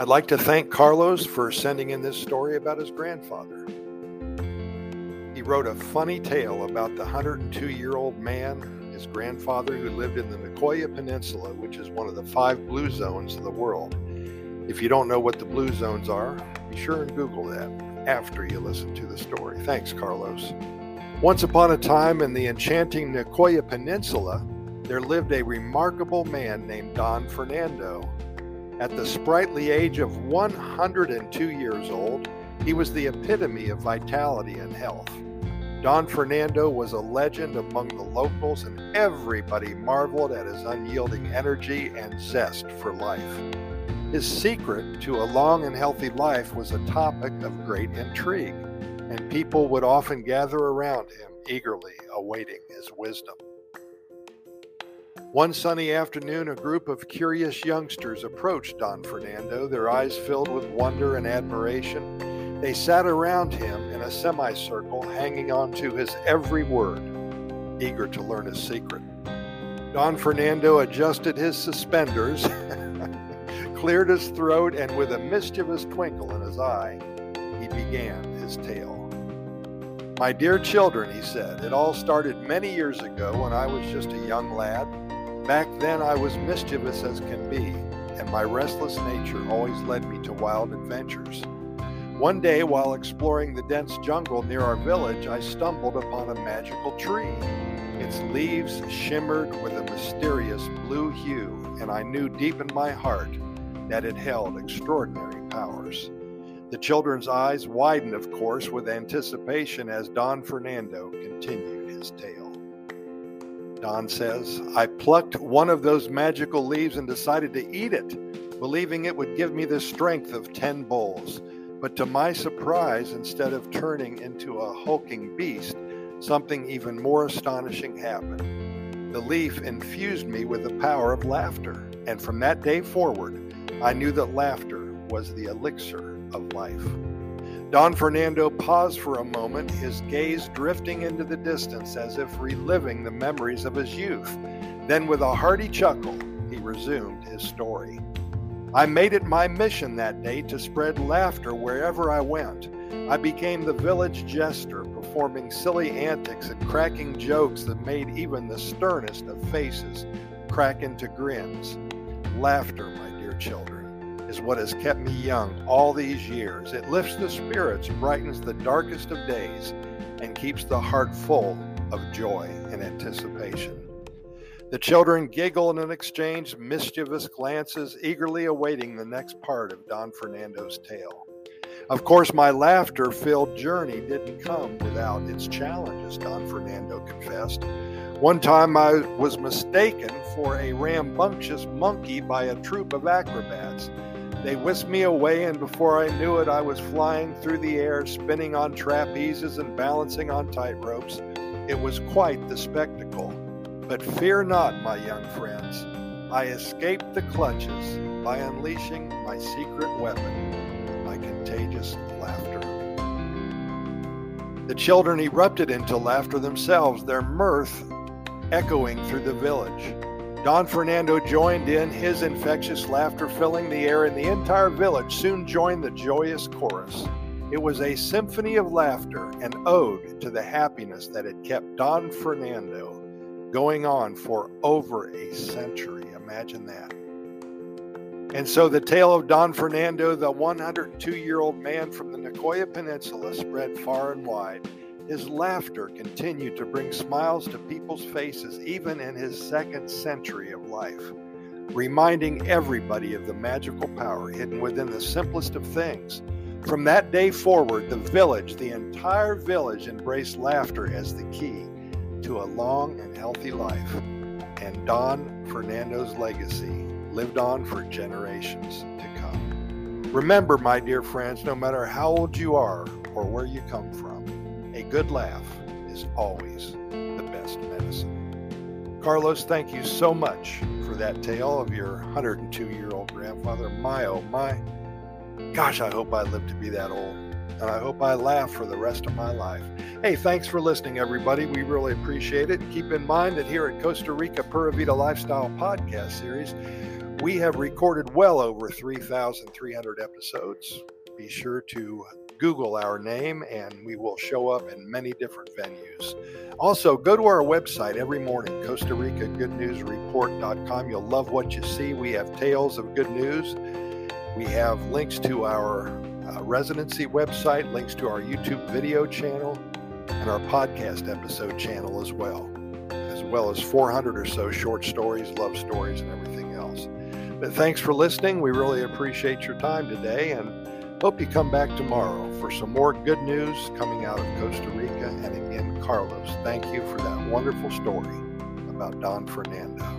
I'd like to thank Carlos for sending in this story about his grandfather. He wrote a funny tale about the 102 year old man, his grandfather, who lived in the Nicoya Peninsula, which is one of the five blue zones of the world. If you don't know what the blue zones are, be sure and Google that after you listen to the story. Thanks, Carlos. Once upon a time in the enchanting Nicoya Peninsula, there lived a remarkable man named Don Fernando. At the sprightly age of 102 years old, he was the epitome of vitality and health. Don Fernando was a legend among the locals, and everybody marveled at his unyielding energy and zest for life. His secret to a long and healthy life was a topic of great intrigue, and people would often gather around him, eagerly awaiting his wisdom. One sunny afternoon, a group of curious youngsters approached Don Fernando, their eyes filled with wonder and admiration. They sat around him in a semicircle, hanging on to his every word, eager to learn his secret. Don Fernando adjusted his suspenders cleared his throat, and with a mischievous twinkle in his eye, he began his tale. My dear children, he said, it all started many years ago when I was just a young lad. Back then I was mischievous as can be, and my restless nature always led me to wild adventures. One day, while exploring the dense jungle near our village, I stumbled upon a magical tree. Its leaves shimmered with a mysterious blue hue, and I knew deep in my heart that it held extraordinary powers. The children's eyes widened, of course, with anticipation as Don Fernando continued his tale. Don says, I plucked one of those magical leaves and decided to eat it, believing it would give me the strength of ten bulls. But to my surprise, instead of turning into a hulking beast, something even more astonishing happened. The leaf infused me with the power of laughter, and from that day forward, I knew that laughter was the elixir of life. Don Fernando paused for a moment, his gaze drifting into the distance as if reliving the memories of his youth. Then, with a hearty chuckle, he resumed his story. I made it my mission that day to spread laughter wherever I went. I became the village jester, performing silly antics and cracking jokes that made even the sternest of faces crack into grins. Laughter, my dear children, is what has kept me young all these years. It lifts the spirits, brightens the darkest of days, and keeps the heart full of joy and anticipation. The children giggle and exchange mischievous glances, eagerly awaiting the next part of Don Fernando's tale. Of course, my laughter filled journey didn't come without its challenges, Don Fernando confessed. One time I was mistaken for a rambunctious monkey by a troop of acrobats. They whisked me away, and before I knew it, I was flying through the air, spinning on trapezes and balancing on tight ropes. It was quite the spectacle. But fear not, my young friends. I escaped the clutches by unleashing my secret weapon, my contagious laughter. The children erupted into laughter themselves, their mirth echoing through the village. Don Fernando joined in, his infectious laughter filling the air, and the entire village soon joined the joyous chorus. It was a symphony of laughter, an ode to the happiness that had kept Don Fernando going on for over a century. Imagine that. And so the tale of Don Fernando, the 102 year old man from the Nicoya Peninsula, spread far and wide. His laughter continued to bring smiles to people's faces even in his second century of life, reminding everybody of the magical power hidden within the simplest of things. From that day forward, the village, the entire village, embraced laughter as the key to a long and healthy life. And Don Fernando's legacy lived on for generations to come. Remember, my dear friends, no matter how old you are or where you come from, good laugh is always the best medicine. Carlos, thank you so much for that tale of your 102 year old grandfather. My, oh my. Gosh, I hope I live to be that old. And I hope I laugh for the rest of my life. Hey, thanks for listening, everybody. We really appreciate it. Keep in mind that here at Costa Rica Pura Vida Lifestyle Podcast Series, We have recorded well over 3,300 episodes. Be sure to Google our name and we will show up in many different venues. Also, go to our website every morning, Costa Rica Good News Report.com. You'll love what you see. We have tales of good news. We have links to our uh, residency website, links to our YouTube video channel, and our podcast episode channel as well, as well as 400 or so short stories, love stories, and everything else. But thanks for listening. We really appreciate your time today and hope you come back tomorrow for some more good news coming out of Costa Rica. And again, Carlos, thank you for that wonderful story about Don Fernando.